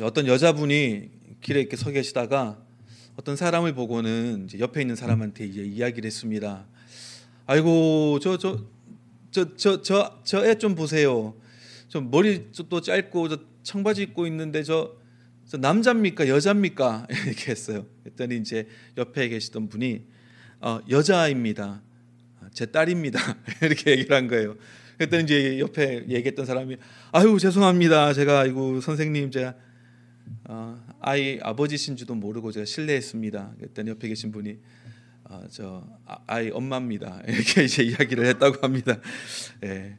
어떤 여자분이 길에 이렇게 서 계시다가 어떤 사람을 보고는 옆에 있는 사람한테 이제 이야기를 했습니다. 아이고 저 저 저 저 저 저 애 좀 보세요. 저 머리 또 짧고 저 청바지 입고 있는데 저, 저 남자입니까 여자입니까 이렇게 했어요. 그랬더니 이제 옆에 계시던 분이 어, 여자입니다. 제 딸입니다. 이렇게 얘기를 한 거예요. 그랬더니 이제 옆에 얘기했던 사람이 아유 죄송합니다. 제가 이거 선생님 제가 어, 아이 아버지신지도 모르고 제가 실례했습니다. 그랬더니 옆에 계신 분이 어, 저 아, 이 엄마입니다. 이렇게 이제 이야기를 했다고 합니다. 예.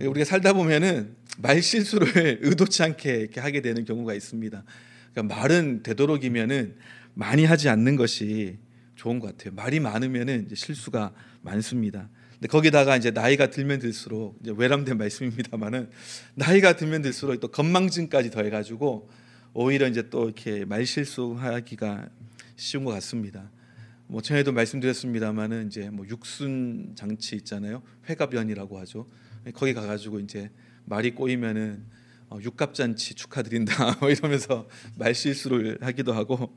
우리가 살다 보면은 말 실수를 의도치 않게 이렇게 하게 되는 경우가 있습니다. 그러니까 말은 되도록이면은 많이 하지 않는 것이 좋은 것 같아요. 말이 많으면은 실수가 많습니다. 근데 거기다가 이제 나이가 들면 들수록 이제 외람된 말씀입니다만은 나이가 들면 들수록 또 건망증까지 더해가지고 오히려 이제 또 이렇게 말 실수하기가 쉬운 것 같습니다. 뭐 전에도 말씀드렸습니다만은 이제 뭐 육순 장치 있잖아요. 회갑연이라고 하죠. 거기 가가지고 이제 말이 꼬이면은 어, 육갑잔치 축하드린다 뭐 이러면서 말 실수를 하기도 하고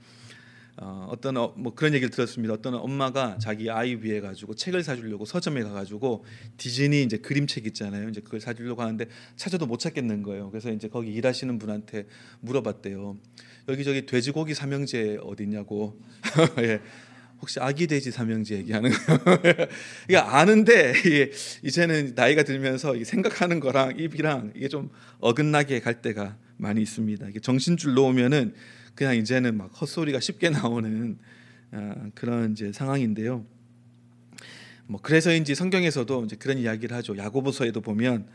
어, 어떤 어, 뭐 그런 얘기를 들었습니다. 어떤 엄마가 자기 아이 위해 가지고 책을 사주려고 서점에 가가지고 디즈니 이제 그림책 있잖아요. 이제 그걸 사주려고 하는데 찾아도 못 찾겠는 거예요. 그래서 이제 거기 일하시는 분한테 물어봤대요. 여기저기 돼지고기 삼형제 어디냐고. 예. 혹시 아기 돼지 삼형제 얘기하는 거예요. 이게 아는데 이제는 나이가 들면서 생각하는 거랑 입이랑 이게 좀 어긋나게 갈 때가 많이 있습니다. 이게 정신줄 놓으면은 그냥 이제는 막 헛소리가 쉽게 나오는 어, 그런 이제 상황인데요. 뭐 그래서인지 성경에서도 이제 그런 이야기를 하죠. 야고보서에도 보면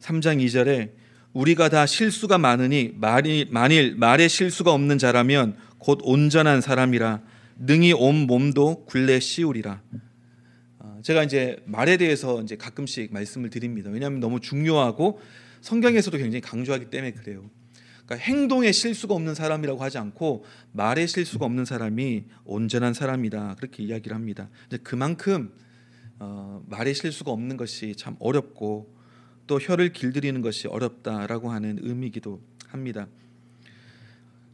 3장 2절에 우리가 다 실수가 많으니 말이 만일 말에 실수가 없는 자라면 곧 온전한 사람이라 능히 온 몸도 굴레 씌우리라. 어, 제가 이제 말에 대해서 이제 가끔씩 말씀을 드립니다. 왜냐하면 너무 중요하고 성경에서도 굉장히 강조하기 때문에 그래요. 그러니까 행동에 실수가 없는 사람이라고 하지 않고 말에 실수가 없는 사람이 온전한 사람이다 그렇게 이야기를 합니다. 이제 그만큼 어, 말에 실수가 없는 것이 참 어렵고 또 혀를 길들이는 것이 어렵다라고 하는 의미이기도 합니다.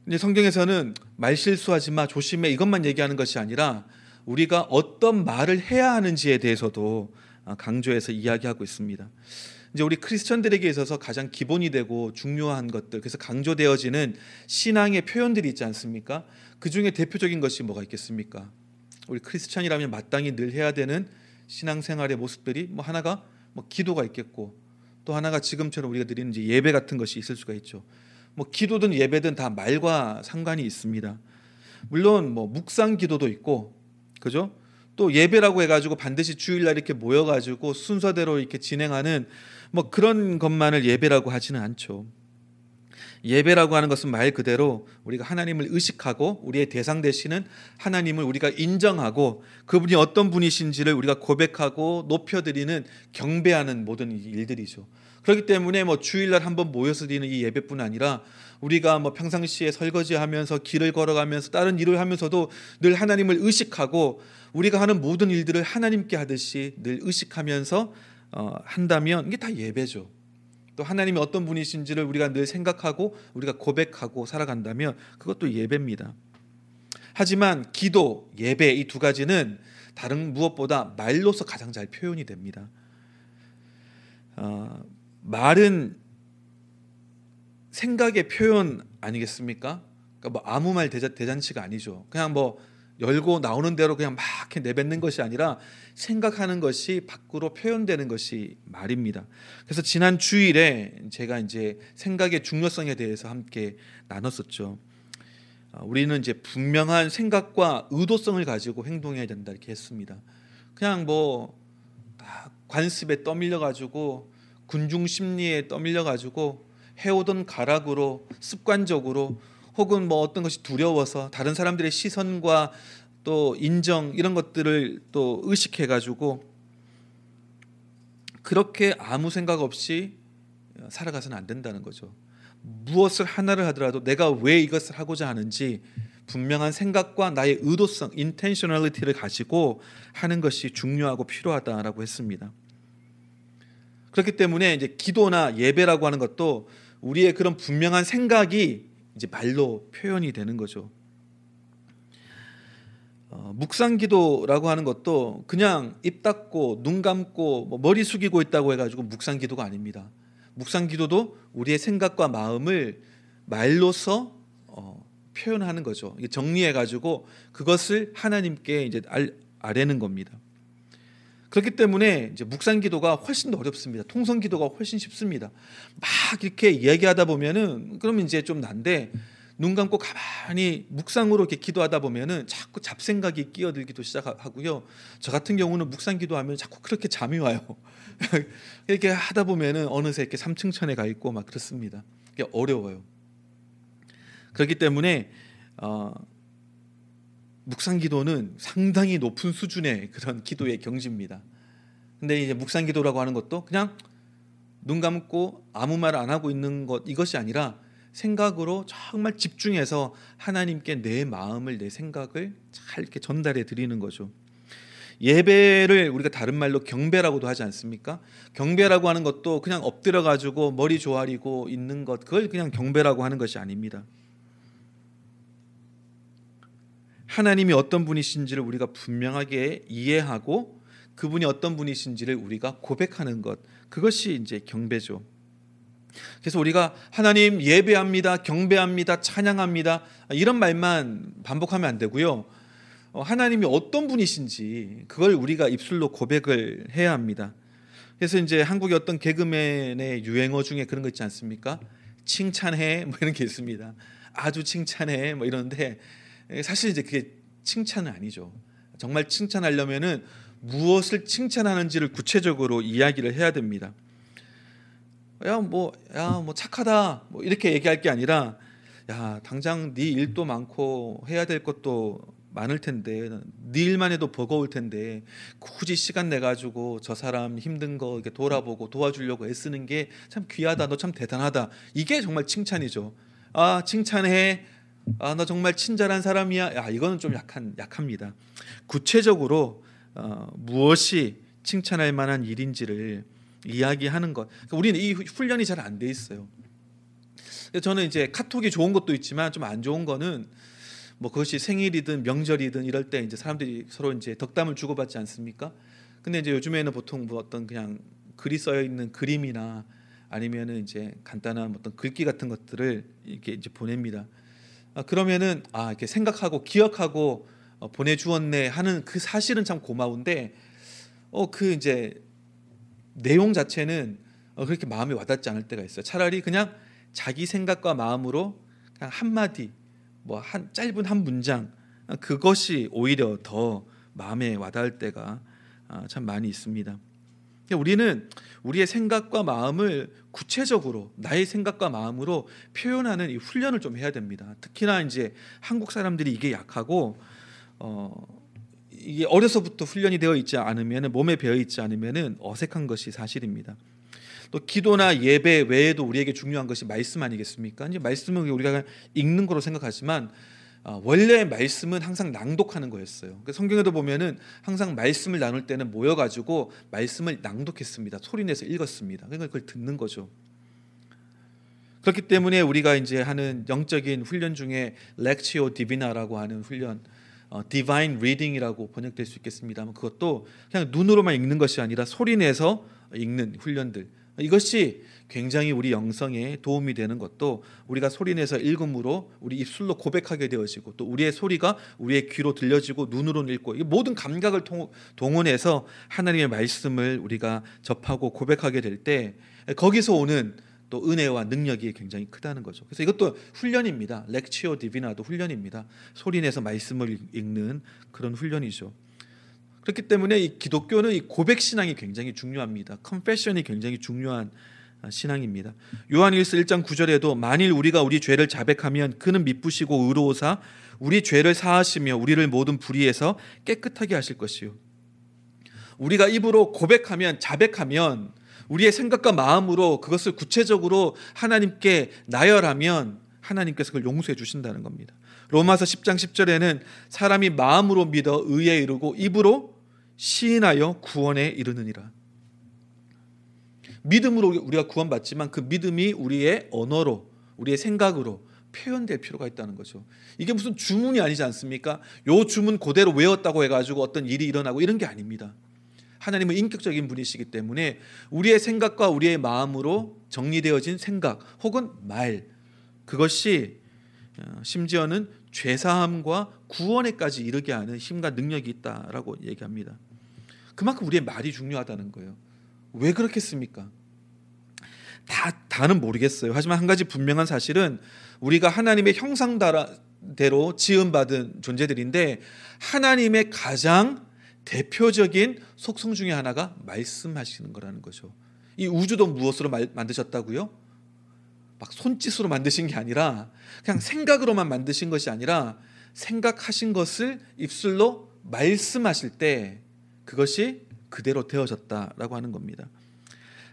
이제 성경에서는 말 실수하지 마 조심해 이것만 얘기하는 것이 아니라 우리가 어떤 말을 해야 하는지에 대해서도 어, 강조해서 이야기하고 있습니다. 이제 우리 크리스천들에게 있어서 가장 기본이 되고 중요한 것들 그래서 강조되어지는 신앙의 표현들이 있지 않습니까? 그 중에 대표적인 것이 뭐가 있겠습니까? 우리 크리스천이라면 마땅히 늘 해야 되는 신앙생활의 모습들이 뭐 하나가 뭐 기도가 있겠고 또 하나가 지금처럼 우리가 드리는 이제 예배 같은 것이 있을 수가 있죠. 뭐 기도든 예배든 다 말과 상관이 있습니다. 물론 뭐 묵상 기도도 있고 그죠? 또 예배라고 해가지고 반드시 주일날 이렇게 모여가지고 순서대로 이렇게 진행하는 뭐 그런 것만을 예배라고 하지는 않죠. 예배라고 하는 것은 말 그대로 우리가 하나님을 의식하고 우리의 대상 되시는 하나님을 우리가 인정하고 그분이 어떤 분이신지를 우리가 고백하고 높여드리는 경배하는 모든 일들이죠. 그렇기 때문에 뭐 주일날 한번 모여서 드리는 이 예배뿐 아니라 우리가 뭐 평상시에 설거지하면서 길을 걸어가면서 다른 일을 하면서도 늘 하나님을 의식하고 우리가 하는 모든 일들을 하나님께 하듯이 늘 의식하면서 어, 한다면 이게 다 예배죠. 또 하나님이 어떤 분이신지를 우리가 늘 생각하고 우리가 고백하고 살아간다면 그것도 예배입니다. 하지만 기도, 예배 이 두 가지는 다른 무엇보다 말로서 가장 잘 표현이 됩니다. 어, 말은 생각의 표현 아니겠습니까? 그러니까 뭐 아무 말 대잔치가 아니죠. 그냥 뭐 열고 나오는 대로 그냥 막 내뱉는 것이 아니라 생각하는 것이 밖으로 표현되는 것이 말입니다. 그래서 지난 주일에 제가 이제 생각의 중요성에 대해서 함께 나눴었죠. 아, 우리는 이제 분명한 생각과 의도성을 가지고 행동해야 된다 이렇게 했습니다. 그냥 뭐 관습에 떠밀려 가지고 군중 심리에 떠밀려 가지고 해오던 가락으로 습관적으로 혹은 뭐 어떤 것이 두려워서 다른 사람들의 시선과 또 인정 이런 것들을 또 의식해 가지고 그렇게 아무 생각 없이 살아가서는 안 된다는 거죠. 무엇을 하나를 하더라도 내가 왜 이것을 하고자 하는지 분명한 생각과 나의 의도성, intentionality를 가지고 하는 것이 중요하고 필요하다라고 했습니다. 그렇기 때문에 이제 기도나 예배라고 하는 것도 우리의 그런 분명한 생각이 이제 말로 표현이 되는 거죠. 어, 묵상기도라고 하는 것도 그냥 입 닫고 눈 감고 뭐 머리 숙이고 있다고 해가지고 묵상기도가 아닙니다. 묵상기도도 우리의 생각과 마음을 말로서 어, 표현하는 거죠. 정리해가지고 그것을 하나님께 이제 알, 아뢰는 겁니다. 그렇기 때문에 이제 묵상 기도가 훨씬 더 어렵습니다. 통성 기도가 훨씬 쉽습니다. 막 이렇게 이야기하다 보면은 그러면 이제 좀 난데 눈 감고 가만히 묵상으로 이렇게 기도하다 보면은 자꾸 잡생각이 끼어들기도 시작하고요. 저 같은 경우는 묵상 기도하면 자꾸 그렇게 잠이 와요. 이렇게 하다 보면은 어느새 이렇게 삼층천에 가 있고 막 그렇습니다. 이게 어려워요. 그렇기 때문에 어, 묵상 기도는 상당히 높은 수준의 그런 기도의 경지입니다. 근데 이제 묵상 기도라고 하는 것도 그냥 눈 감고 아무 말 안 하고 있는 것 이것이 아니라 생각으로 정말 집중해서 하나님께 내 마음을 내 생각을 잘 이렇게 전달해 드리는 거죠. 예배를 우리가 다른 말로 경배라고도 하지 않습니까? 경배라고 하는 것도 그냥 엎드려 가지고 머리 조아리고 있는 것 그걸 그냥 경배라고 하는 것이 아닙니다. 하나님이 어떤 분이신지를 우리가 분명하게 이해하고 그분이 어떤 분이신지를 우리가 고백하는 것 그것이 이제 경배죠. 그래서 우리가 하나님 예배합니다, 경배합니다, 찬양합니다 이런 말만 반복하면 안 되고요. 어, 하나님이 어떤 분이신지 그걸 우리가 입술로 고백을 해야 합니다. 그래서 이제 한국의 어떤 개그맨의 유행어 중에 그런 거 있지 않습니까? 칭찬해 뭐 이런 게 있습니다. 아주 칭찬해 뭐 이런데 예, 사실 이제 그게 칭찬은 아니죠. 정말 칭찬하려면은 무엇을 칭찬하는지를 구체적으로 이야기를 해야 됩니다. 야, 뭐, 야, 뭐 착하다. 뭐 이렇게 얘기할 게 아니라, 야, 당장 네 일도 많고 해야 될 것도 많을 텐데, 네 일만 해도 버거울 텐데, 굳이 시간 내 가지고 저 사람 힘든 거 이렇게 돌아보고 도와주려고 애쓰는 게 참 귀하다. 너 참 대단하다. 이게 정말 칭찬이죠. 아, 칭찬해. 아, 너 정말 친절한 사람이야. 야, 이거는 좀 약한 약합니다. 구체적으로 어, 무엇이 칭찬할 만한 일인지를 이야기하는 것. 그러니까 우리는 이 훈련이 잘 안 돼 있어요. 저는 이제 카톡이 좋은 것도 있지만 좀 안 좋은 거는 뭐 그것이 생일이든 명절이든 이럴 때 이제 사람들이 서로 이제 덕담을 주고받지 않습니까? 근데 이제 요즘에는 보통 뭐 어떤 그냥 글이 써여 있는 그림이나 아니면은 이제 간단한 어떤 글귀 같은 것들을 이렇게 이제 보냅니다. 아, 그러면은 아 이렇게 생각하고 기억하고 어, 보내주었네 하는 그 사실은 참 고마운데 어 그 이제 내용 자체는 어, 그렇게 마음에 와닿지 않을 때가 있어요. 차라리 그냥 자기 생각과 마음으로 그냥 한 마디 뭐 한 짧은 한 문장 어, 그것이 오히려 더 마음에 와닿을 때가 아, 참 많이 있습니다. 그러니까 우리는 우리의 생각과 마음을 구체적으로 나의 생각과 마음으로 표현하는 이 훈련을 좀 해야 됩니다. 특히나 이제 한국 사람들이 이게 약하고 어 이게 어려서부터 훈련이 되어 있지 않으면 몸에 배어 있지 않으면 어색한 것이 사실입니다. 또 기도나 예배 외에도 우리에게 중요한 것이 말씀 아니겠습니까? 이제 말씀은 우리가 읽는 거로 생각하지만 아, 원래 말씀은 항상 낭독하는 거였어요. 성경에도 보면은 항상 말씀을 나눌 때는 모여가지고 말씀을 낭독했습니다. 소리내서 읽었습니다. 그러니까 그걸 듣는 거죠. 그렇기 때문에 우리가 이제 하는 영적인 훈련 중에 lectio divina라고 하는 훈련, 어, divine reading이라고 번역될 수 있겠습니다만 그것도 그냥 눈으로만 읽는 것이 아니라 소리 내서 읽는 훈련들. 이것이 굉장히 우리 영성에 도움이 되는 것도 우리가 소리내서 읽음으로 우리 입술로 고백하게 되어지고 또 우리의 소리가 우리의 귀로 들려지고 눈으로 읽고 이 모든 감각을 동원해서 하나님의 말씀을 우리가 접하고 고백하게 될 때 거기서 오는 또 은혜와 능력이 굉장히 크다는 거죠. 그래서 이것도 훈련입니다. 렉치오 디비나도 훈련입니다. 소리내서 말씀을 읽는 그런 훈련이죠. 그렇기 때문에 이 기독교는 이 고백 신앙이 굉장히 중요합니다. 컨페션이 굉장히 중요한 아, 신앙입니다. 요한일서 1장 9절에도 만일 우리가 우리 죄를 자백하면 그는 미쁘시고 의로우사 우리 죄를 사하시며 우리를 모든 불의에서 깨끗하게 하실 것이요. 우리가 입으로 고백하면 자백하면 우리의 생각과 마음으로 그것을 구체적으로 하나님께 나열하면 하나님께서 그걸 용서해 주신다는 겁니다. 로마서 10장 10절에는 사람이 마음으로 믿어 의에 이르고 입으로 시인하여 구원에 이르느니라. 믿음으로 우리가 구원받지만 그 믿음이 우리의 언어로, 우리의 생각으로 표현될 필요가 있다는 거죠. 이게 무슨 주문이 아니지 않습니까? 요 주문 그대로 외웠다고 해가지고 어떤 일이 일어나고 이런 게 아닙니다. 하나님은 인격적인 분이시기 때문에 우리의 생각과 우리의 마음으로 정리되어진 생각 혹은 말 그것이 어, 심지어는 죄사함과 구원에까지 이르게 하는 힘과 능력이 있다라고 얘기합니다. 그만큼 우리의 말이 중요하다는 거예요. 왜 그렇겠습니까? 다 다는 모르겠어요. 하지만 한 가지 분명한 사실은 우리가 하나님의 형상대로 지음받은 존재들인데 하나님의 가장 대표적인 속성 중에 하나가 말씀하시는 거라는 거죠. 이 우주도 무엇으로 만드셨다고요? 막 손짓으로 만드신 게 아니라 그냥 생각으로만 만드신 것이 아니라 생각하신 것을 입술로 말씀하실 때 그것이 그대로 되어졌다라고 하는 겁니다.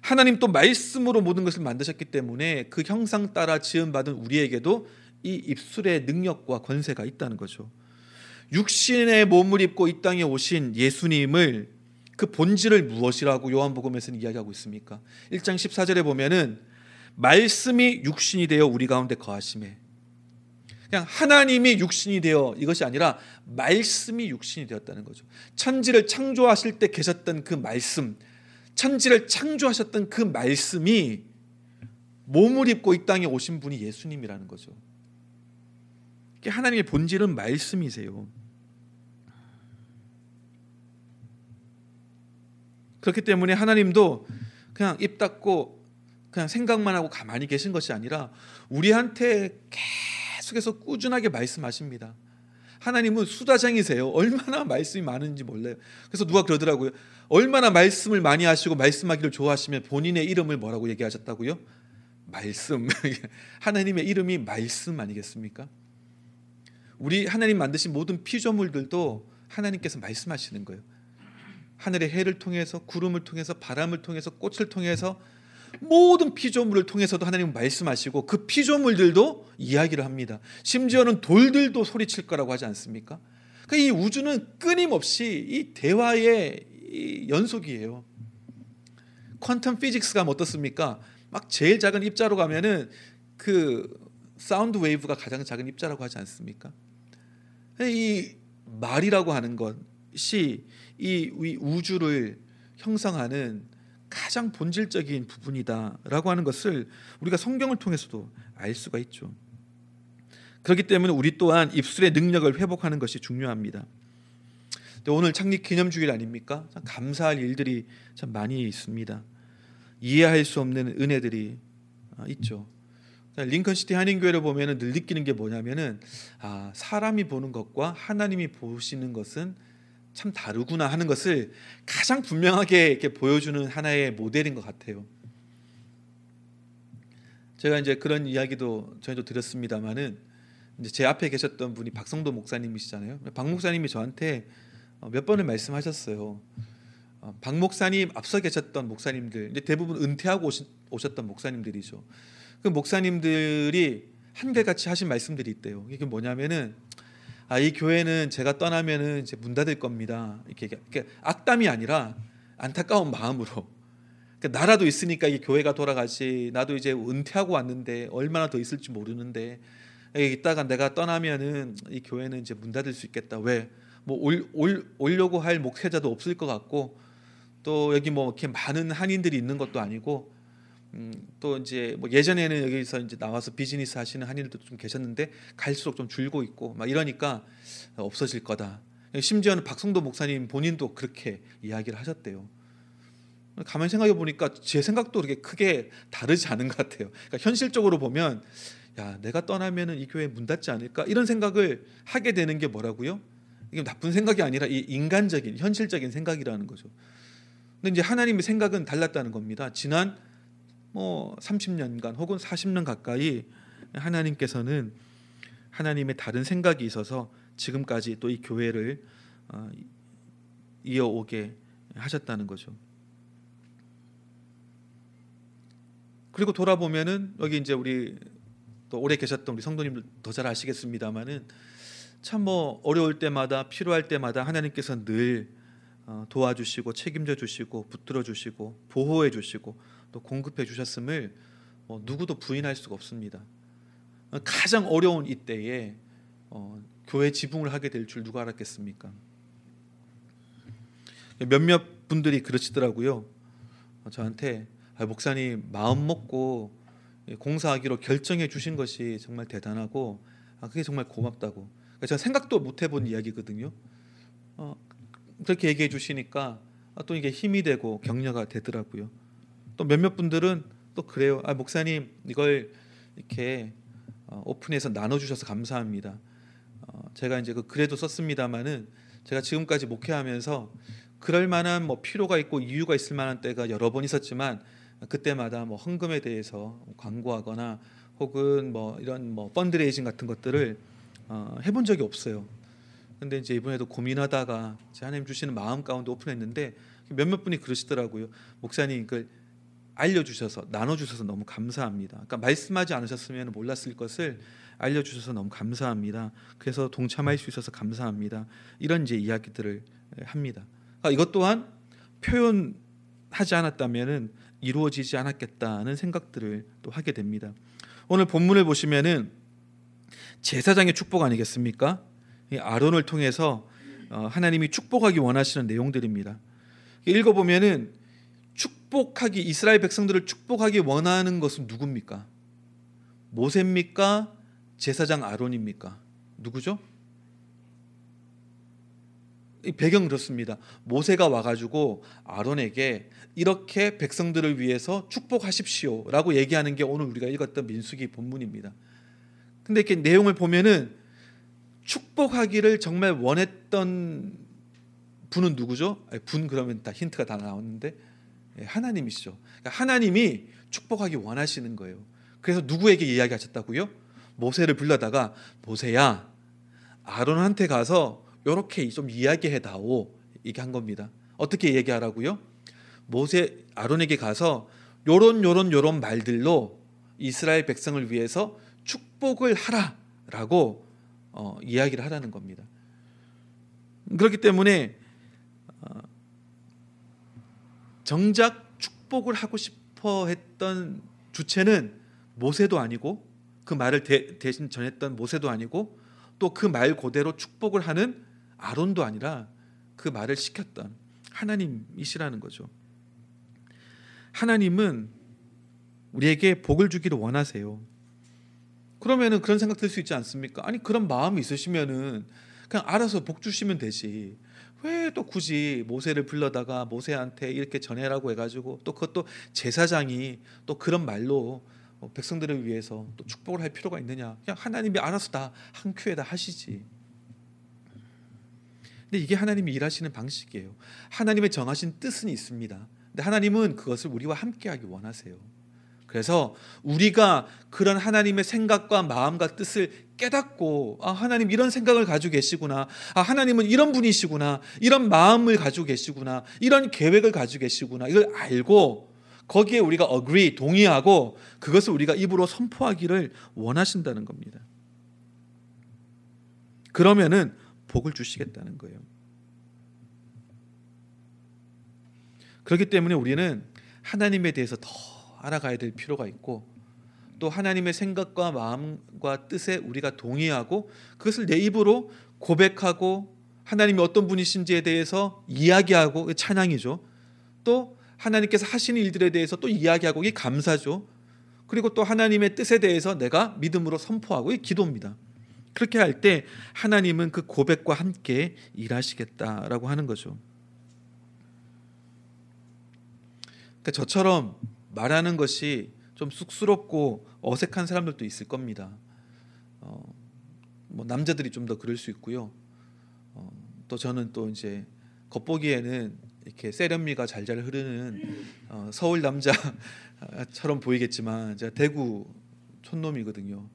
하나님 또 말씀으로 모든 것을 만드셨기 때문에 그 형상 따라 지음받은 우리에게도 이 입술의 능력과 권세가 있다는 거죠. 육신의 몸을 입고 이 땅에 오신 예수님을 그 본질을 무엇이라고 요한복음에서는 이야기하고 있습니까? 1장 14절에 보면은 말씀이 육신이 되어 우리 가운데 거하심에 그냥 하나님이 육신이 되어 이것이 아니라 말씀이 육신이 되었다는 거죠. 천지를 창조하실 때 계셨던 그 말씀, 천지를 창조하셨던 그 말씀이 몸을 입고 이 땅에 오신 분이 예수님이라는 거죠. 하나님의 본질은 말씀이세요. 그렇기 때문에 하나님도 그냥 입 닫고 그냥 생각만 하고 가만히 계신 것이 아니라 우리한테 계속해서 꾸준하게 말씀하십니다. 하나님은 수다장이세요. 얼마나 말씀이 많은지 몰라요. 그래서 누가 그러더라고요. 얼마나 말씀을 많이 하시고 말씀하기를 좋아하시면 본인의 이름을 뭐라고 얘기하셨다고요? 말씀. 하나님의 이름이 말씀 아니겠습니까? 우리 하나님 만드신 모든 피조물들도 하나님께서 말씀하시는 거예요. 하늘의 해를 통해서 구름을 통해서 바람을 통해서 꽃을 통해서 모든 피조물을 통해서도 하나님은 말씀하시고 그 피조물들도 이야기를 합니다. 심지어는 돌들도 소리칠 거라고 하지 않습니까? 그러니까 이 우주는 끊임없이 이 대화의 이 연속이에요. quantum physics가 어떻습니까? 막 제일 작은 입자로 가면은 그 sound wave가 가장 작은 입자라고 하지 않습니까? 이 말이라고 하는 것 이 이 우주를 형성하는 가장 본질적인 부분이다라고 하는 것을 우리가 성경을 통해서도 알 수가 있죠. 그렇기 때문에 우리 또한 입술의 능력을 회복하는 것이 중요합니다. 오늘 창립 기념주일 아닙니까? 감사할 일들이 참 많이 있습니다. 이해할 수 없는 은혜들이 아, 있죠. 링컨시티 한인교회를 보면 늘 느끼는 게 뭐냐면은 아, 사람이 보는 것과 하나님이 보시는 것은 참 다르구나 하는 것을 가장 분명하게 이렇게 보여주는 하나의 모델인 것 같아요. 제가 이제 그런 이야기도 저희도 들었습니다만은 이제 제 앞에 계셨던 분이 박성도 목사님이시잖아요. 박 목사님이 저한테 어, 몇 번을 말씀하셨어요. 어, 박 목사님 앞서 계셨던 목사님들 이제 대부분 은퇴하고 오셨던 목사님들이죠. 그 목사님들이 한결같이 하신 말씀들이 있대요. 이게 뭐냐면은 아, 이 교회는 제가 떠나면은 이제 문 닫을 겁니다. 이렇게, 이렇게 악담이 아니라 안타까운 마음으로. 그러니까 나라도 있으니까 이 교회가 돌아가지. 나도 이제 은퇴하고 왔는데 얼마나 더 있을지 모르는데 이따가 내가 떠나면은 이 교회는 이제 문 닫을 수 있겠다. 왜? 뭐 올, 올, 오려고 할 목회자도 없을 것 같고 또 여기 뭐 이렇게 많은 한인들이 있는 것도 아니고 음, 또 이제 뭐 예전에는 여기서 이제 나와서 비즈니스 하시는 한인들도 좀 계셨는데 갈수록 좀 줄고 있고 막 이러니까 없어질 거다. 심지어는 박성도 목사님 본인도 그렇게 이야기를 하셨대요. 가만 생각해 보니까 제 생각도 그렇게 크게 다르지 않은 것 같아요. 그러니까 현실적으로 보면 야 내가 떠나면은 이 교회 문 닫지 않을까 이런 생각을 하게 되는 게 뭐라고요? 이게 나쁜 생각이 아니라 이 인간적인 현실적인 생각이라는 거죠. 근데 이제 하나님의 생각은 달랐다는 겁니다. 지난 뭐 30년간 혹은 40년 가까이 하나님께서는 하나님의 다른 생각이 있어서 지금까지 또 이 교회를 어, 이어오게 하셨다는 거죠. 그리고 돌아보면은 여기 이제 우리 또 오래 계셨던 우리 성도님들 더 잘 아시겠습니다만은 참 뭐 어려울 때마다 필요할 때마다 하나님께서 늘 어, 도와주시고 책임져 주시고 붙들어 주시고 보호해 주시고 또 공급해 주셨음을 뭐 누구도 부인할 수가 없습니다. 가장 어려운 이때에 어, 교회 지붕을 하게 될 줄 누가 알았겠습니까? 몇몇 분들이 그러시더라고요. 어, 저한테 아, 목사님 마음 먹고 공사하기로 결정해 주신 것이 정말 대단하고 아, 그게 정말 고맙다고. 그러니까 제가 생각도 못 해본 이야기거든요. 어, 그렇게 얘기해 주시니까 아, 또 이게 힘이 되고 격려가 되더라고요. 또 몇몇 분들은 또 그래요. 아 목사님 이걸 이렇게 어, 오픈해서 나눠 주셔서 감사합니다. 어, 제가 이제 그 글에도 썼습니다마는 제가 지금까지 목회하면서 그럴 만한 뭐 필요가 있고 이유가 있을 만한 때가 여러 번 있었지만 그때마다 뭐 헌금에 대해서 광고하거나 혹은 뭐 이런 뭐 펀드레이징 같은 것들을 어, 해본 적이 없어요. 근데 이제 이번에도 고민하다가 하나님 주시는 마음 가운데 오픈했는데 몇몇 분이 그러시더라고요. 목사님 그걸 알려주셔서 나눠주셔서 너무 감사합니다. 그러니까 말씀하지 않으셨으면 몰랐을 것을 알려주셔서 너무 감사합니다. 그래서 동참할 수 있어서 감사합니다. 이런 이제 이야기들을 합니다. 그러니까 이것 또한 표현하지 않았다면은 이루어지지 않았겠다는 생각들을 또 하게 됩니다. 오늘 본문을 보시면은 제사장의 축복 아니겠습니까? 아론을 통해서 어, 하나님이 축복하기 원하시는 내용들입니다. 읽어보면은 축복하기 이스라엘 백성들을 축복하기 원하는 것은 누굽니까? 모세입니까? 제사장 아론입니까? 누구죠? 배경 그렇습니다. 모세가 와가지고 아론에게 이렇게 백성들을 위해서 축복하십시오라고 얘기하는 게 오늘 우리가 읽었던 민수기 본문입니다. 근데 이렇게 내용을 보면은 축복하기를 정말 원했던 분은 누구죠? 분 그러면 다 힌트가 다 나오는데 예, 하나님이시죠. 그러니까 하나님이 축복하기 원하시는 거예요. 그래서 누구에게 이야기하셨다고요? 모세를 불러다가 모세야 아론한테 가서 이렇게 좀 이야기해 다오 이게 한 겁니다. 어떻게 얘기하라고요? 모세 아론에게 가서 요런 요런 요런 말들로 이스라엘 백성을 위해서 축복을 하라라고 어, 이야기를 하라는 겁니다. 그렇기 때문에 어, 정작 축복을 하고 싶어 했던 주체는 모세도 아니고 그 말을 대, 대신 전했던 모세도 아니고 또 그 말 그대로 축복을 하는 아론도 아니라 그 말을 시켰던 하나님이시라는 거죠. 하나님은 우리에게 복을 주기를 원하세요. 그러면은 그런 생각 들 수 있지 않습니까? 아니 그런 마음이 있으시면은 그냥 알아서 복 주시면 되지. 왜 또 굳이 모세를 불러다가 모세한테 이렇게 전해라고 해가지고 또 그것도 제사장이 또 그런 말로 백성들을 위해서 또 축복을 할 필요가 있느냐? 그냥 하나님이 알아서 다 한 큐에 다 하시지. 근데 이게 하나님이 일하시는 방식이에요. 하나님의 정하신 뜻은 있습니다. 근데 하나님은 그것을 우리와 함께하기 원하세요. 그래서 우리가 그런 하나님의 생각과 마음과 뜻을 깨닫고 아 하나님 이런 생각을 가지고 계시구나. 아 하나님은 이런 분이시구나. 이런 마음을 가지고 계시구나. 이런 계획을 가지고 계시구나. 이걸 알고 거기에 우리가 agree 동의하고 그것을 우리가 입으로 선포하기를 원하신다는 겁니다. 그러면은 복을 주시겠다는 거예요. 그렇기 때문에 우리는 하나님에 대해서 더 알아가야 될 필요가 있고 또 하나님의 생각과 마음과 뜻에 우리가 동의하고 그것을 내 입으로 고백하고 하나님이 어떤 분이신지에 대해서 이야기하고 찬양이죠. 또 하나님께서 하시는 일들에 대해서 또 이야기하고 이게 감사죠. 그리고 또 하나님의 뜻에 대해서 내가 믿음으로 선포하고 이 기도입니다. 그렇게 할 때 하나님은 그 고백과 함께 일하시겠다라고 하는 거죠. 그러니까 저처럼 말하는 것이 좀 쑥스럽고 어색한 사람들도 있을 겁니다. 어, 뭐 남자들이 좀 더 그럴 수 있고요. 어, 또 저는 또 이제 겉보기에는 이렇게 세련미가 잘잘 흐르는 어, 서울 남자처럼 보이겠지만 제가 대구 촌놈이거든요.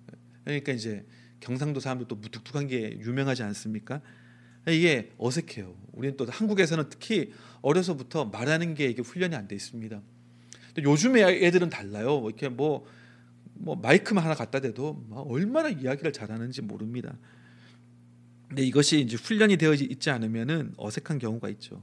그러니까 이제 경상도 사람들 또 무뚝뚝한 게 유명하지 않습니까? 이게 어색해요. 우리는 또 한국에서는 특히 어려서부터 말하는 게 이게 훈련이 안 돼 있습니다. 요즘에 애들은 달라요. 뭐 이렇게 뭐, 뭐 마이크만 하나 갖다 대도 얼마나 이야기를 잘하는지 모릅니다. 근데 이것이 이제 훈련이 되어 있지 않으면은 어색한 경우가 있죠.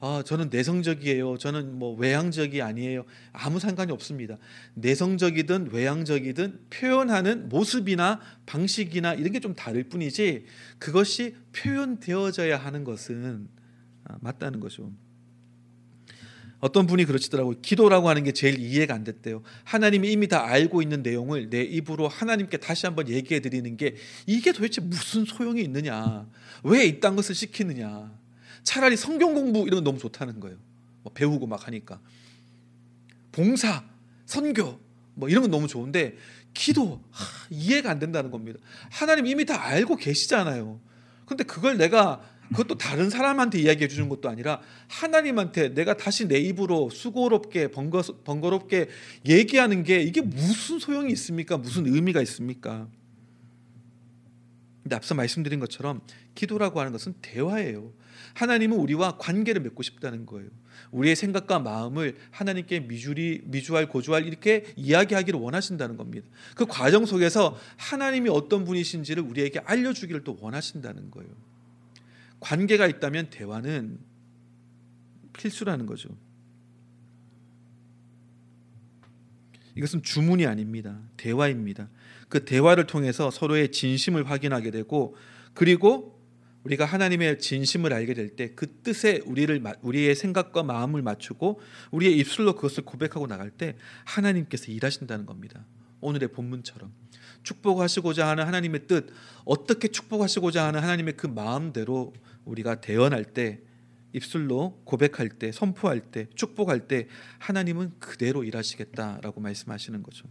아, 저는 내성적이에요. 저는 뭐 외향적이 아니에요. 아무 상관이 없습니다. 내성적이든 외향적이든 표현하는 모습이나 방식이나 이런 게 좀 다를 뿐이지 그것이 표현되어져야 하는 것은 아, 맞다는 거죠. 어떤 분이 그러시더라고요. 기도라고 하는 게 제일 이해가 안 됐대요. 하나님이 이미 다 알고 있는 내용을 내 입으로 하나님께 다시 한번 얘기해 드리는 게 이게 도대체 무슨 소용이 있느냐. 왜 이딴 것을 시키느냐. 차라리 성경 공부 이런 건 너무 좋다는 거예요. 뭐 배우고 막 하니까. 봉사, 선교 뭐 이런 건 너무 좋은데 기도 하, 이해가 안 된다는 겁니다. 하나님 이미 다 알고 계시잖아요. 근데 그걸 내가 그것도 다른 사람한테 이야기해 주는 것도 아니라 하나님한테 내가 다시 내 입으로 수고롭게 번거, 번거롭게 얘기하는 게 이게 무슨 소용이 있습니까? 무슨 의미가 있습니까? 근데 앞서 말씀드린 것처럼 기도라고 하는 것은 대화예요. 하나님은 우리와 관계를 맺고 싶다는 거예요. 우리의 생각과 마음을 하나님께 미주리, 미주알, 고주알 이렇게 이야기하기를 원하신다는 겁니다. 그 과정 속에서 하나님이 어떤 분이신지를 우리에게 알려주기를 또 원하신다는 거예요. 관계가 있다면 대화는 필수라는 거죠. 이것은 주문이 아닙니다. 대화입니다. 그 대화를 통해서 서로의 진심을 확인하게 되고 그리고 우리가 하나님의 진심을 알게 될 때 그 뜻에 우리를 우리의 생각과 마음을 맞추고 우리의 입술로 그것을 고백하고 나갈 때 하나님께서 일하신다는 겁니다. 오늘의 본문처럼 축복하시고자 하는 하나님의 뜻, 어떻게 축복하시고자 하는 하나님의 그 마음대로 우리가 대언할 때 입술로 고백할 때 선포할 때 축복할 때 하나님은 그대로 일하시겠다라고 말씀하시는 거죠.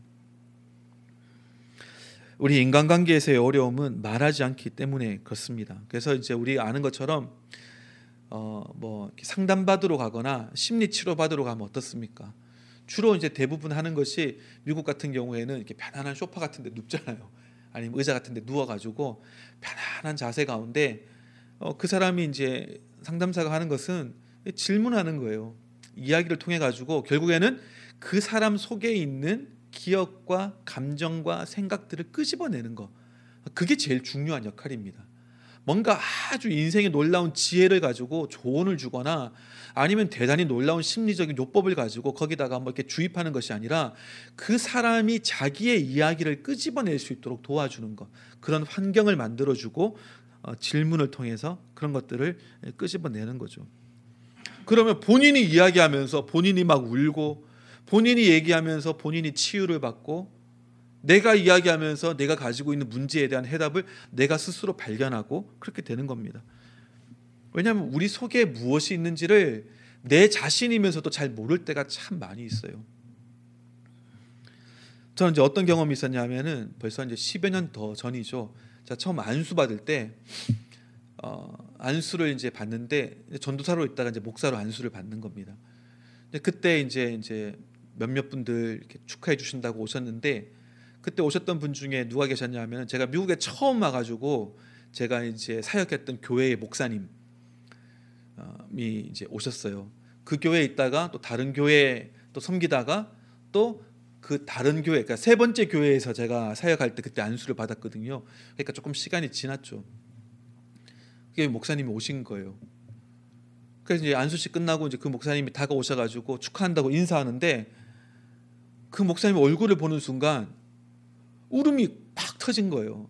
우리 인간관계에서의 어려움은 말하지 않기 때문에 그렇습니다. 그래서 이제 우리 아는 것처럼 어 뭐 상담 받으러 가거나 심리 치료 받으러 가면 어떻습니까? 주로 이제 대부분 하는 것이 미국 같은 경우에는 이렇게 편안한 소파 같은 데 눕잖아요. 아니면 의자 같은 데 누워 가지고 편안한 자세 가운데 어, 그 사람이 이제 상담사가 하는 것은 질문하는 거예요. 이야기를 통해 가지고 결국에는 그 사람 속에 있는 기억과 감정과 생각들을 끄집어내는 거. 그게 제일 중요한 역할입니다. 뭔가 아주 인생의 놀라운 지혜를 가지고 조언을 주거나 아니면 대단히 놀라운 심리적인 요법을 가지고 거기다가 뭐 이렇게 주입하는 것이 아니라 그 사람이 자기의 이야기를 끄집어낼 수 있도록 도와주는 것 그런 환경을 만들어주고 어, 질문을 통해서 그런 것들을 끄집어내는 거죠. 그러면 본인이 이야기하면서 본인이 막 울고 본인이 얘기하면서 본인이 치유를 받고 내가 이야기하면서 내가 가지고 있는 문제에 대한 해답을 내가 스스로 발견하고 그렇게 되는 겁니다. 왜냐하면 우리 속에 무엇이 있는지를 내 자신이면서도 잘 모를 때가 참 많이 있어요. 저는 이제 어떤 경험이 있었냐면은 벌써 이제 10여 년 더 전이죠. 자 처음 안수 받을 때 어, 안수를 이제 받는데 전도사로 있다가 이제 목사로 안수를 받는 겁니다. 근데 그때 이제 이제 몇몇 분들 이렇게 축하해 주신다고 오셨는데 그때 오셨던 분 중에 누가 계셨냐면 제가 미국에 처음 와가지고 제가 이제 사역했던 교회의 목사님이 이제 오셨어요. 그 교회에 있다가 또 다른 교회 또 섬기다가 또 그 다른 교회, 그러니까 세 번째 교회에서 제가 사역할 때 그때 안수를 받았거든요. 그러니까 조금 시간이 지났죠. 그게 목사님이 오신 거예요. 그래서 이제 안수식 끝나고 이제 그 목사님이 다가오셔가지고 축하한다고 인사하는데 그 목사님 얼굴을 보는 순간 울음이 팍 터진 거예요.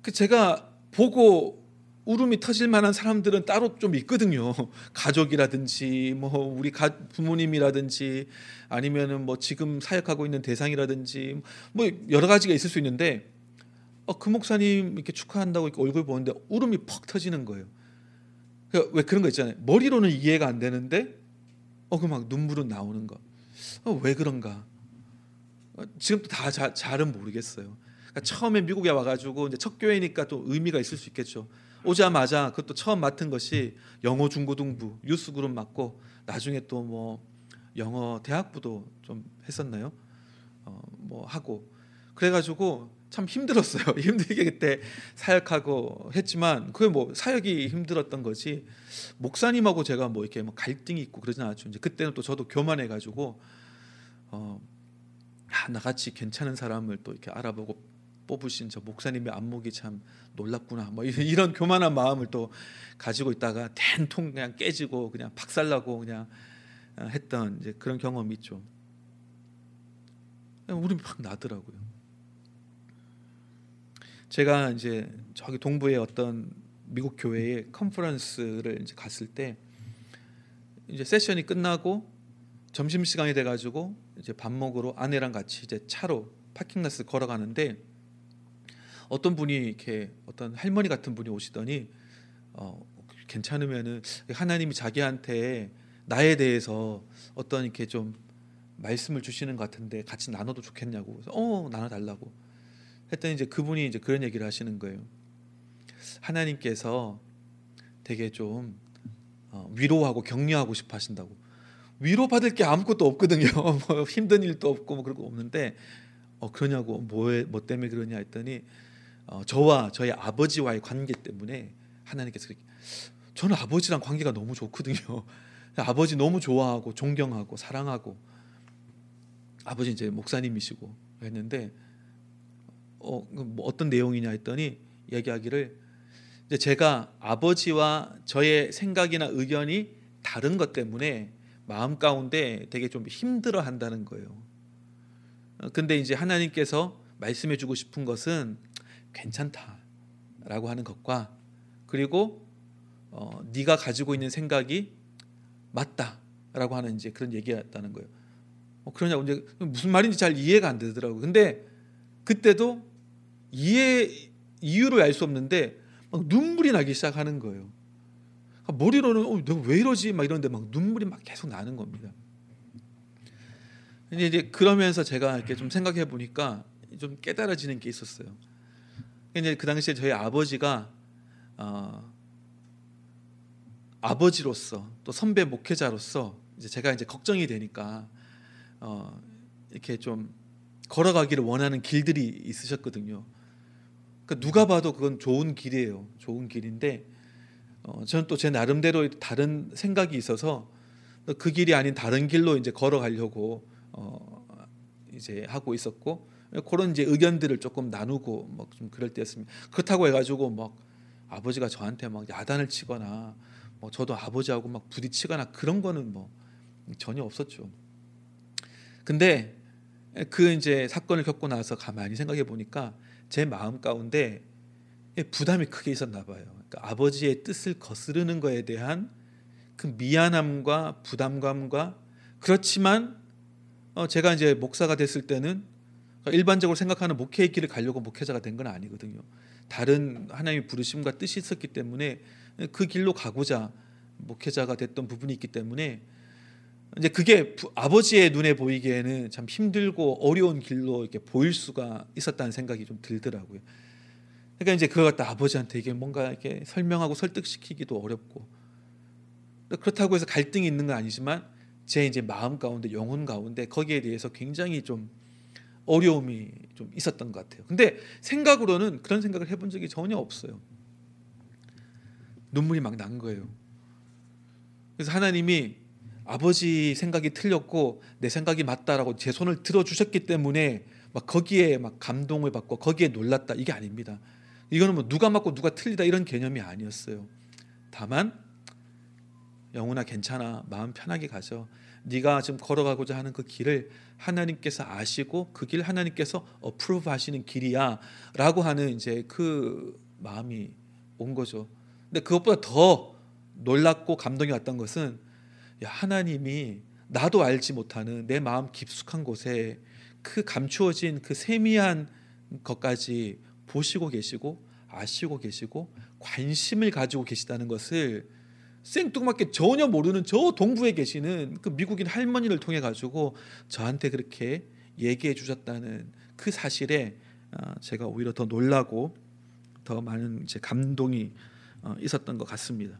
그 제가 보고 울음이 터질 만한 사람들은 따로 좀 있거든요. 가족이라든지 뭐 우리 가, 부모님이라든지 아니면은 뭐 지금 사역하고 있는 대상이라든지 뭐 여러 가지가 있을 수 있는데 어, 그 목사님 이렇게 축하한다고 이렇게 얼굴 보는데 울음이 퍽 터지는 거예요. 그러니까 왜 그런 거 있잖아요. 머리로는 이해가 안 되는데 어 그 막 눈물은 나오는 거. 어, 왜 그런가? 어, 지금도 다 자, 잘은 모르겠어요. 그러니까 처음에 미국에 와가지고 이제 첫 교회니까 또 의미가 있을 수 있겠죠. 오자마자 그것도 처음 맡은 것이 영어 중고등부 유스 그룹 맡고 나중에 또 뭐 영어 대학부도 좀 했었나요? 어, 뭐 하고 그래가지고 참 힘들었어요. 힘들게 그때 사역하고 했지만 그게 뭐 사역이 힘들었던 거지 목사님하고 제가 뭐 이렇게 뭐 갈등이 있고 그러진 않았죠. 이제 그때는 또 저도 교만해가지고 어, 아, 나같이 괜찮은 사람을 또 이렇게 알아보고 뽑으신 저 목사님의 안목이 참 놀랍구나. 뭐 이런 교만한 마음을 또 가지고 있다가 된통 그냥 깨지고 그냥 박살나고 그냥 어, 했던 이제 그런 경험이 있죠. 우리 막 나더라고요. 제가 이제 저기 동부의 어떤 미국 교회에 컨퍼런스를 이제 갔을 때 이제 세션이 끝나고 점심 시간이 돼 가지고 이제 밥 먹으러 아내랑 같이 이제 차로 파킹라스 걸어가는데 어떤 분이 이렇게 어떤 할머니 같은 분이 오시더니 어, 괜찮으면은 하나님이 자기한테 나에 대해서 어떤 이렇게 좀 말씀을 주시는 것 같은데 같이 나눠도 좋겠냐고 그래서 어 나눠 달라고 했더니 이제 그분이 이제 그런 얘기를 하시는 거예요. 하나님께서 되게 좀 어, 위로하고 격려하고 싶어 하신다고. 위로 받을 게 아무것도 없거든요. 뭐 힘든 일도 없고 뭐 그런 거 없는데 어 그러냐고 뭐에 뭐 때문에 그러냐 했더니 어, 저와 저희 아버지와의 관계 때문에 하나님께서 그렇게 저는 아버지랑 관계가 너무 좋거든요. 아버지 너무 좋아하고 존경하고 사랑하고 아버지 이제 목사님이시고 했는데 어, 뭐 어떤 내용이냐 했더니 얘기하기를 이제 제가 아버지와 저의 생각이나 의견이 다른 것 때문에 마음 가운데 되게 좀 힘들어 한다는 거예요. 어, 근데 이제 하나님께서 말씀해 주고 싶은 것은 괜찮다라고 하는 것과 그리고 어, 네가 가지고 있는 생각이 맞다라고 하는 이제 그런 얘기였다는 거예요. 어, 그러냐고 이제 무슨 말인지 잘 이해가 안 되더라고요. 근데 그때도 이해 이유를 알 수 없는데 막 눈물이 나기 시작하는 거예요. 그러니까 머리로는 어, 내가 왜 이러지 막 이런데 막 눈물이 막 계속 나는 겁니다. 이제 그러면서 제가 이렇게 좀 생각해 보니까 좀 깨달아지는 게 있었어요. 이제 그 당시에 저희 아버지가 어, 아버지로서 또 선배 목회자로서 이제 제가 이제 걱정이 되니까 어, 이렇게 좀 걸어가기를 원하는 길들이 있으셨거든요. 그러니까 누가 봐도 그건 좋은 길이에요. 좋은 길인데 어, 저는 또 제 나름대로 다른 생각이 있어서 그 길이 아닌 다른 길로 이제 걸어가려고 어, 이제 하고 있었고 그런 이제 의견들을 조금 나누고 뭐좀 그럴 때였습니다. 그렇다고 해가지고 막 아버지가 저한테 막 야단을 치거나 뭐 저도 아버지하고 막 부딪히거나 그런 거는 뭐 전혀 없었죠. 근데 그 이제 사건을 겪고 나서 가만히 생각해 보니까 제 마음 가운데 부담이 크게 있었나 봐요. 그러니까 아버지의 뜻을 거스르는 거에 대한 그 미안함과 부담감과 그렇지만 어 제가 이제 목사가 됐을 때는 일반적으로 생각하는 목회의 길을 가려고 목회자가 된 건 아니거든요. 다른 하나님의 부르심과 뜻이 있었기 때문에 그 길로 가고자 목회자가 됐던 부분이 있기 때문에 이제 그게 아버지의 눈에 보이기에는 참 힘들고 어려운 길로 이렇게 보일 수가 있었다는 생각이 좀 들더라고요. 그러니까 이제 그걸 갖다 아버지한테 이게 뭔가 이렇게 설명하고 설득시키기도 어렵고 그렇다고 해서 갈등이 있는 건 아니지만 제 이제 마음 가운데 영혼 가운데 거기에 대해서 굉장히 좀 어려움이 좀 있었던 것 같아요. 근데 생각으로는 그런 생각을 해본 적이 전혀 없어요. 눈물이 막 난 거예요. 그래서 하나님이 아버지 생각이 틀렸고 내 생각이 맞다라고 제 손을 들어 주셨기 때문에 막 거기에 막 감동을 받고 거기에 놀랐다 이게 아닙니다. 이거는 뭐 누가 맞고 누가 틀리다 이런 개념이 아니었어요. 다만 영훈아 괜찮아 마음 편하게 가져. 네가 지금 걸어가고자 하는 그 길을 하나님께서 아시고 그 길 하나님께서 어프로브 하시는 길이야라고 하는 이제 그 마음이 온 거죠. 근데 그것보다 더 놀랍고 감동이 왔던 것은 야, 하나님이 나도 알지 못하는 내 마음 깊숙한 곳에 그 감추어진 그 세미한 것까지 보시고 계시고 아시고 계시고 관심을 가지고 계시다는 것을 생뚱맞게 전혀 모르는 저 동부에 계시는 그 미국인 할머니를 통해 가지고 저한테 그렇게 얘기해 주셨다는 그 사실에 어, 제가 오히려 더 놀라고 더 많은 이제 감동이 어, 있었던 것 같습니다.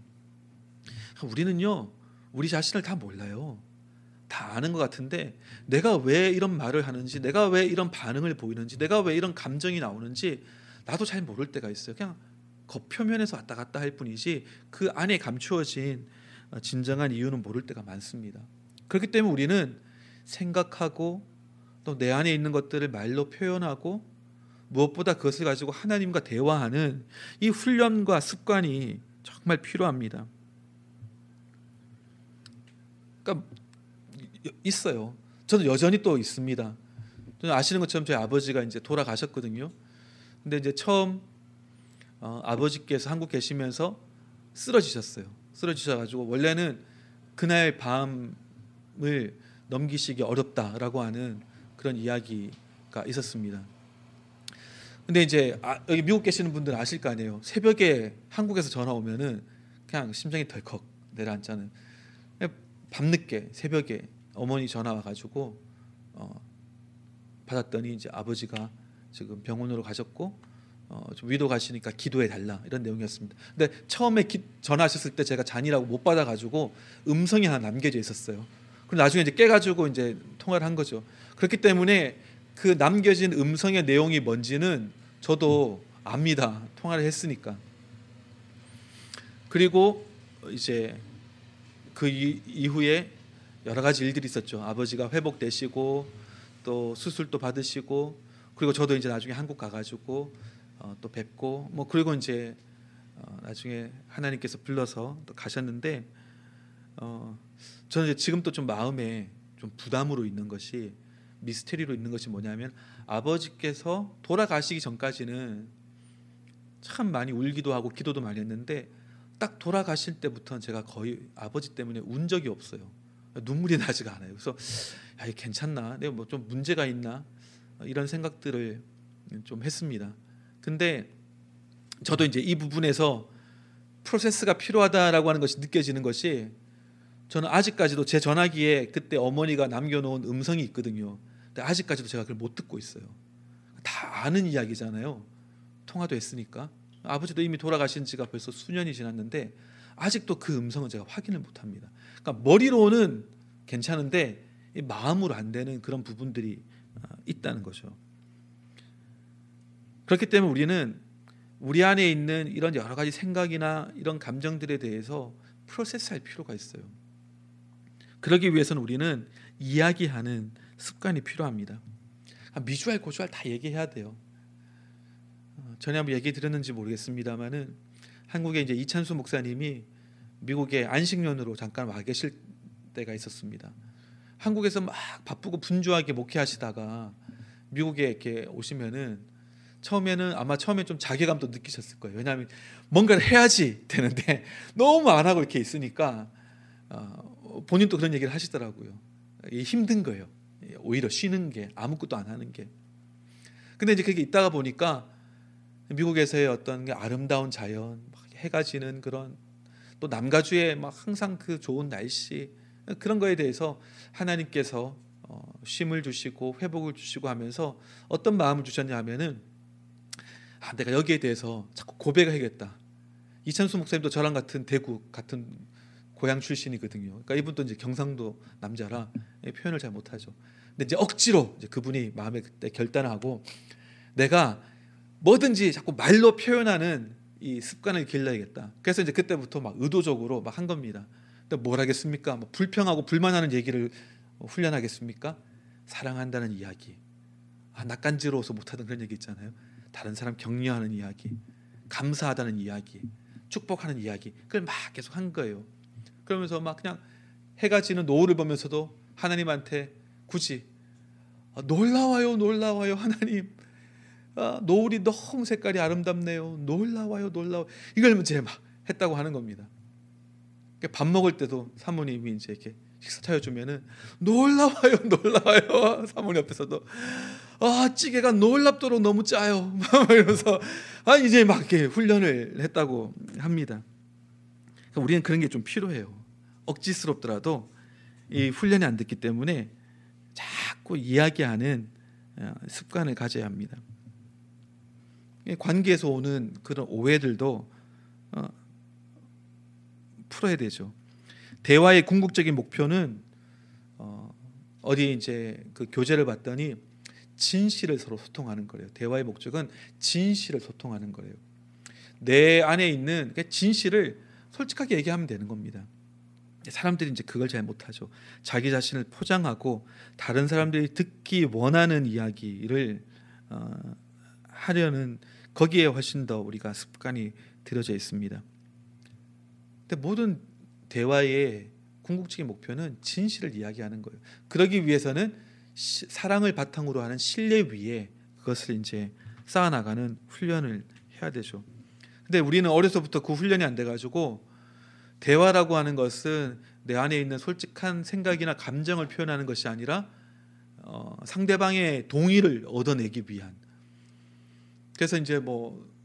우리는요 우리 자신을 다 몰라요. 다 아는 것 같은데 내가 왜 이런 말을 하는지, 내가 왜 이런 반응을 보이는지, 내가 왜 이런 감정이 나오는지 나도 잘 모를 때가 있어요. 그냥 겉표면에서 왔다 갔다 할 뿐이지 그 안에 감추어진 어, 진정한 이유는 모를 때가 많습니다. 그렇기 때문에 우리는 생각하고 또 내 안에 있는 것들을 말로 표현하고 무엇보다 그것을 가지고 하나님과 대화하는 이 훈련과 습관이 정말 필요합니다. 그러니까 있어요. 저는 여전히 또 있습니다. 아시는 것처럼 저희 아버지가 이제 돌아가셨거든요. 근데 이제 처음 어, 아버지께서 한국 계시면서 쓰러지셨어요. 쓰러지셔가지고 원래는 그날 밤을 넘기시기 어렵다라고 하는 그런 이야기가 있었습니다. 근데 이제 아, 여기 미국 계시는 분들 아실 거 아니에요. 새벽에 한국에서 전화 오면은 그냥 심장이 덜컥 내려앉잖아요. 밤늦게 새벽에 어머니 전화 와가지고 어, 받았더니 이제 아버지가 지금 병원으로 가셨고 어, 좀 위도 가시니까 기도해 달라 이런 내용이었습니다. 근데 처음에 기, 전화하셨을 때 제가 잔이라고 못 받아가지고 음성이 하나 남겨져 있었어요. 그리고 나중에 이제 깨가지고 이제 통화를 한 거죠. 그렇기 때문에 그 남겨진 음성의 내용이 뭔지는 저도 압니다. 통화를 했으니까. 그리고 이제 그 이후에 여러 가지 일들이 있었죠. 아버지가 회복되시고 또 수술도 받으시고 그리고 저도 이제 나중에 한국 가가지고 어, 또 뵙고 뭐 그리고 이제 어, 나중에 하나님께서 불러서 또 가셨는데 어, 저는 이제 지금 또 좀 마음에 좀 부담으로 있는 것이 미스테리로 있는 것이 뭐냐면 아버지께서 돌아가시기 전까지는 참 많이 울기도 하고 기도도 많이 했는데 딱 돌아가실 때부터는 제가 거의 아버지 때문에 운 적이 없어요. 눈물이 나지가 않아요. 그래서 야, 이 괜찮나? 내가 뭐 좀 문제가 있나? 이런 생각들을 좀 했습니다. 근데 저도 이제 이 부분에서 프로세스가 필요하다라고 하는 것이 느껴지는 것이 저는 아직까지도 제 전화기에 그때 어머니가 남겨놓은 음성이 있거든요. 근데 아직까지도 제가 그걸 못 듣고 있어요. 다 아는 이야기잖아요. 통화도 했으니까. 아버지도 이미 돌아가신 지가 벌써 수년이 지났는데 아직도 그 음성은 제가 확인을 못 합니다. 그러니까 머리로는 괜찮은데 마음으로 안 되는 그런 부분들이 아, 있다는 거죠. 그렇기 때문에 우리는 우리 안에 있는 이런 여러 가지 생각이나 이런 감정들에 대해서 프로세스할 필요가 있어요. 그러기 위해서는 우리는 이야기하는 습관이 필요합니다. 아, 미주알 고주알 다 얘기해야 돼요. 어, 전에 한번 얘기 드렸는지 모르겠습니다만은 한국에 이제 이찬수 목사님이 미국에 안식년으로 잠깐 와 계실 때가 있었습니다. 한국에서 막 바쁘고 분주하게 목회하시다가 미국에 이렇게 오시면은 처음에는 아마 처음에 좀 자괴감도 느끼셨을 거예요. 왜냐하면 뭔가를 해야지 되는데 너무 안 하고 이렇게 있으니까 어, 본인도 그런 얘기를 하시더라고요. 힘든 거예요. 오히려 쉬는 게 아무것도 안 하는 게. 근데 이제 그게 있다가 보니까 미국에서의 어떤 아름다운 자연, 해가 지는 그런 또 남가주의 막 항상 그 좋은 날씨 그런 거에 대해서 하나님께서 어, 쉼을 주시고 회복을 주시고 하면서 어떤 마음을 주셨냐 하면은 아, 내가 여기에 대해서 자꾸 고백을 해야겠다. 이찬수 목사님도 저랑 같은 대구 같은 고향 출신이거든요. 그러니까 이분도 이제 경상도 남자라 표현을 잘 못하죠. 근데 이제 억지로 이제 그분이 마음에 그때 결단하고 내가 뭐든지 자꾸 말로 표현하는 이 습관을 길러야겠다. 그래서 이제 그때부터 막 의도적으로 막 한 겁니다. 근데 뭘 하겠습니까? 뭐 불평하고 불만하는 얘기를 훈련하겠습니까? 사랑한다는 이야기. 아, 낯간지러워서 못하던 그런 얘기 있잖아요. 다른 사람 격려하는 이야기, 감사하다는 이야기, 축복하는 이야기. 그걸 막 계속 한 거예요. 그러면서 막 그냥 해가 지는 노을을 보면서도 하나님한테 굳이 아, 놀라워요, 놀라워요, 하나님. 아, 노을이 너무 색깔이 아름답네요. 놀라워요, 놀라워. 이걸 이제 막 했다고 하는 겁니다. 그러니까 밥 먹을 때도 사모님이 이제 이렇게 식사 차려 주면은 놀라워요, 놀라워요. 사모님 옆에서도 아 찌개가 놀랍도록 너무 짜요. 이러면서 아 이제 막 이렇게 훈련을 했다고 합니다. 그러니까 우리는 그런 게 좀 필요해요. 억지스럽더라도 이 훈련이 안 됐기 때문에 자꾸 이야기하는 어, 습관을 가져야 합니다. 관계에서 오는 그런 오해들도 어, 풀어야 되죠. 대화의 궁극적인 목표는 어, 어디 이제 그 교재를 봤더니 진실을 서로 소통하는 거예요. 대화의 목적은 진실을 소통하는 거예요. 내 안에 있는 그 진실을 솔직하게 얘기하면 되는 겁니다. 사람들이 이제 그걸 잘 못하죠. 자기 자신을 포장하고 다른 사람들이 듣기 원하는 이야기를 어, 하려는 거기에 훨씬 더 우리가 습관이 들여져 있습니다. 근데 모든 대화의 궁극적인 목표는 진실을 이야기하는 거예요. 그러기 위해서는 시, 사랑을 바탕으로 하는 신뢰 위에 그것을 이제 쌓아나가는 훈련을 해야 되죠. 근데 우리는 어려서부터 그 훈련이 안 돼가지고 대화라고 하는 것은 내 안에 있는 솔직한 생각이나 감정을 표현하는 것이 아니라 어, 상대방의 동의를 얻어내기 위한. 그래서 이제 뭐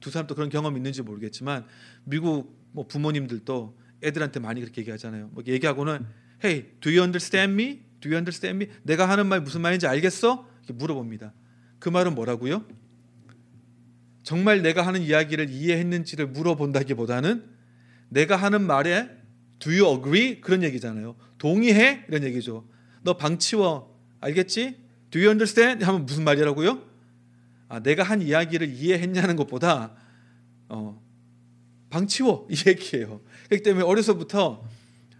두 사람도 그런 경험 있는지 모르겠지만 미국 뭐 부모님들도 애들한테 많이 그렇게 얘기하잖아요. 뭐 얘기하고는 Hey, do you understand me? Do you understand me? 내가 하는 말 무슨 말인지 알겠어? 이렇게 물어봅니다. 그 말은 뭐라고요? 정말 내가 하는 이야기를 이해했는지를 물어본다기보다는 내가 하는 말에 Do you agree? 그런 얘기잖아요. 동의해? 이런 얘기죠. 너 방 치워. 알겠지? Do you understand? 하면 무슨 말이라고요? 아, 내가 한 이야기를 이해했냐는 것보다 어, 방 치워 이 얘기예요. 그렇기 때문에 어려서부터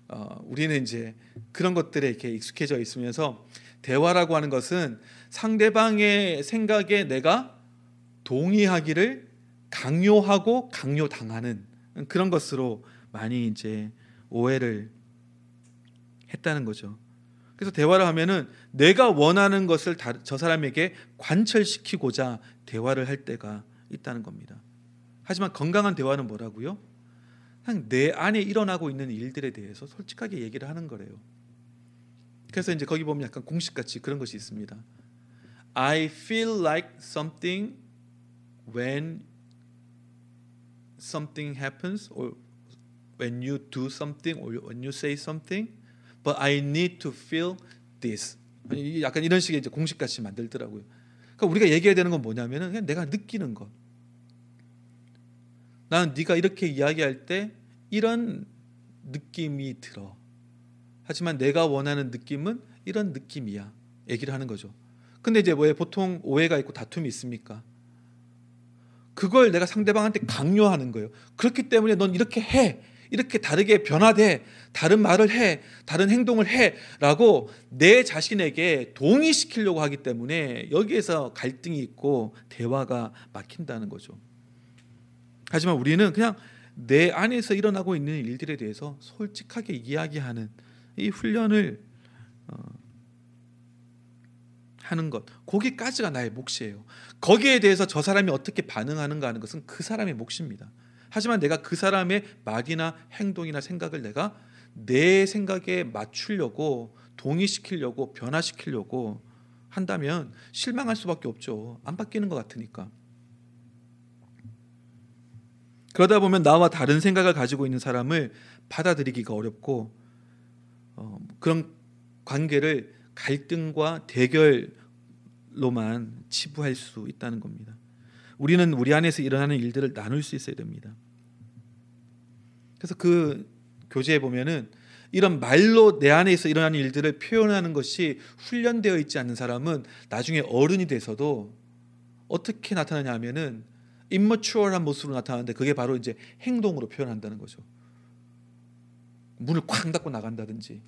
어, 우리는 이제 그런 것들에 이렇게 익숙해져 있으면서 대화라고 하는 것은 상대방의 생각에 내가 동의하기를 강요하고 강요당하는 그런 것으로 많이 이제 오해를 했다는 거죠. 그래서 대화를 하면은 내가 원하는 것을 저 사람에게 관철시키고자 대화를 할 때가 있다는 겁니다. 하지만 건강한 대화는 뭐라고요? 그냥 내 안에 일어나고 있는 일들에 대해서 솔직하게 얘기를 하는 거래요. 그래서 이제 거기 보면 약간 공식같이 그런 것이 있습니다. I feel like something when something happens or when you do something or when you say something, but I need to feel this. 약간 이런 식의 이제 공식같이 만들더라고요. 그러니까 우리가 얘기해야 되는 건 뭐냐면은 그냥 내가 느끼는 것. 나는 네가 이렇게 이야기할 때 이런 느낌이 들어. 하지만 내가 원하는 느낌은 이런 느낌이야. 얘기를 하는 거죠. 근데 이제 왜 보통 오해가 있고 다툼이 있습니까? 그걸 내가 상대방한테 강요하는 거예요. 그렇기 때문에 넌 이렇게 해. 이렇게 다르게 변화돼. 다른 말을 해. 다른 행동을 해. 라고 내 자신에게 동의시키려고 하기 때문에 여기에서 갈등이 있고 대화가 막힌다는 거죠. 하지만 우리는 그냥 내 안에서 일어나고 있는 일들에 대해서 솔직하게 이야기하는 이 훈련을 어, 하는 것 거기까지가 나의 몫이에요. 거기에 대해서 저 사람이 어떻게 반응하는가 하는 것은 그 사람의 몫입니다. 하지만 내가 그 사람의 말이나 행동이나 생각을 내가 내 생각에 맞추려고 동의시키려고 변화시키려고 한다면 실망할 수밖에 없죠. 안 바뀌는 것 같으니까. 그러다 보면 나와 다른 생각을 가지고 있는 사람을 받아들이기가 어렵고 어, 그런 관계를 갈등과 대결로만 치부할 수 있다는 겁니다. 우리는 우리 안에서 일어나는 일들을 나눌 수 있어야 됩니다. 그래서 그 교재에 보면은 이런 말로 내 안에서 일어나는 일들을 표현하는 것이 훈련되어 있지 않는 사람은 나중에 어른이 돼서도 어떻게 나타나냐 하면은 immature한 모습으로 나타나는데 그게 바로 이제 행동으로 표현한다는 거죠. 문을 쾅 닫고 나간다든지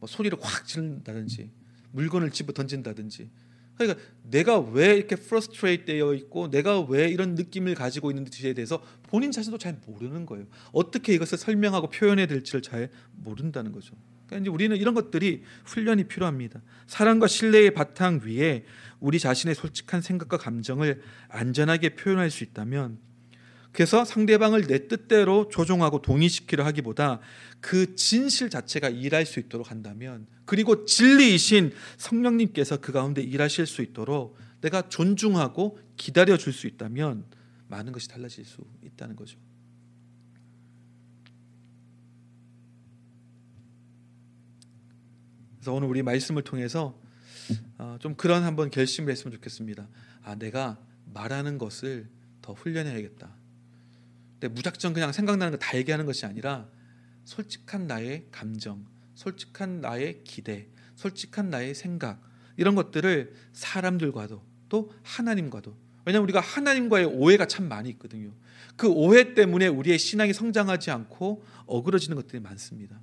뭐 소리를 확 지른다든지 물건을 집어 던진다든지 그러니까 내가 왜 이렇게 frustrate 되어 있고 내가 왜 이런 느낌을 가지고 있는지에 대해서 본인 자신도 잘 모르는 거예요. 어떻게 이것을 설명하고 표현해야 될지를 잘 모른다는 거죠. 그러니까 이제 우리는 이런 것들이 훈련이 필요합니다. 사랑과 신뢰의 바탕 위에 우리 자신의 솔직한 생각과 감정을 안전하게 표현할 수 있다면 그래서 상대방을 내 뜻대로 조종하고 동의시키려 하기보다 그 진실 자체가 일할 수 있도록 한다면 그리고 진리이신 성령님께서 그 가운데 일하실 수 있도록 내가 존중하고 기다려 줄 수 있다면 많은 것이 달라질 수 있다는 거죠. 그래서 오늘 우리 말씀을 통해서 어, 좀 그런 한번 결심을 했으면 좋겠습니다. 아, 내가 말하는 것을 더 훈련해야겠다. 근데 무작정 그냥 생각나는 거 다 얘기하는 것이 아니라 솔직한 나의 감정, 솔직한 나의 기대, 솔직한 나의 생각 이런 것들을 사람들과도 또 하나님과도 왜냐하면 우리가 하나님과의 오해가 참 많이 있거든요. 그 오해 때문에 우리의 신앙이 성장하지 않고 어그러지는 것들이 많습니다.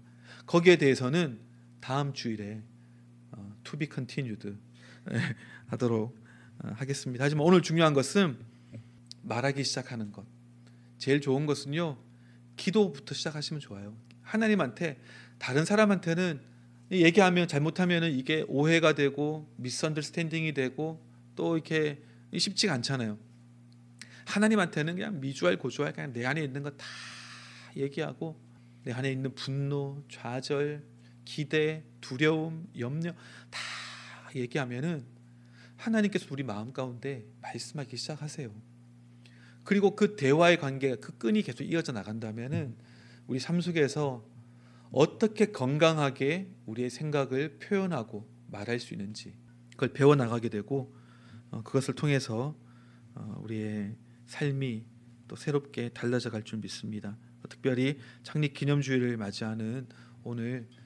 거기에 대해서는 다음 주일에 어, to be continued 예, 하도록 어, 하겠습니다. 하지만 오늘 중요한 것은 말하기 시작하는 것. 제일 좋은 것은요. 기도부터 시작하시면 좋아요. 하나님한테 다른 사람한테는 얘기하면 잘못하면은 이게 오해가 되고 미스언더스탠딩이 되고 또 이렇게 쉽지가 않잖아요. 하나님한테는 그냥 미주알 고주알 그냥 내 안에 있는 거 다 얘기하고 내 안에 있는 분노, 좌절, 기대, 두려움, 염려 다 얘기하면은 하나님께서 우리 마음 가운데 말씀하기 시작하세요. 그리고 그 대화의 관계가 그 끈이 계속 이어져 나간다면은 우리 삶 속에서 어떻게 건강하게 우리의 생각을 표현하고 말할 수 있는지 그걸 배워 나가게 되고 어, 그것을 통해서 어, 우리의 삶이 또 새롭게 달라져 갈 줄 믿습니다. 특별히 창립 기념주의를 맞이하는 오늘 어,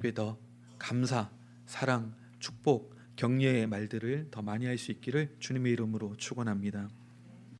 특별히 더 감사, 사랑, 축복, 격려의 말들을 더 많이 할 수 있기를 주님의 이름으로 축원합니다.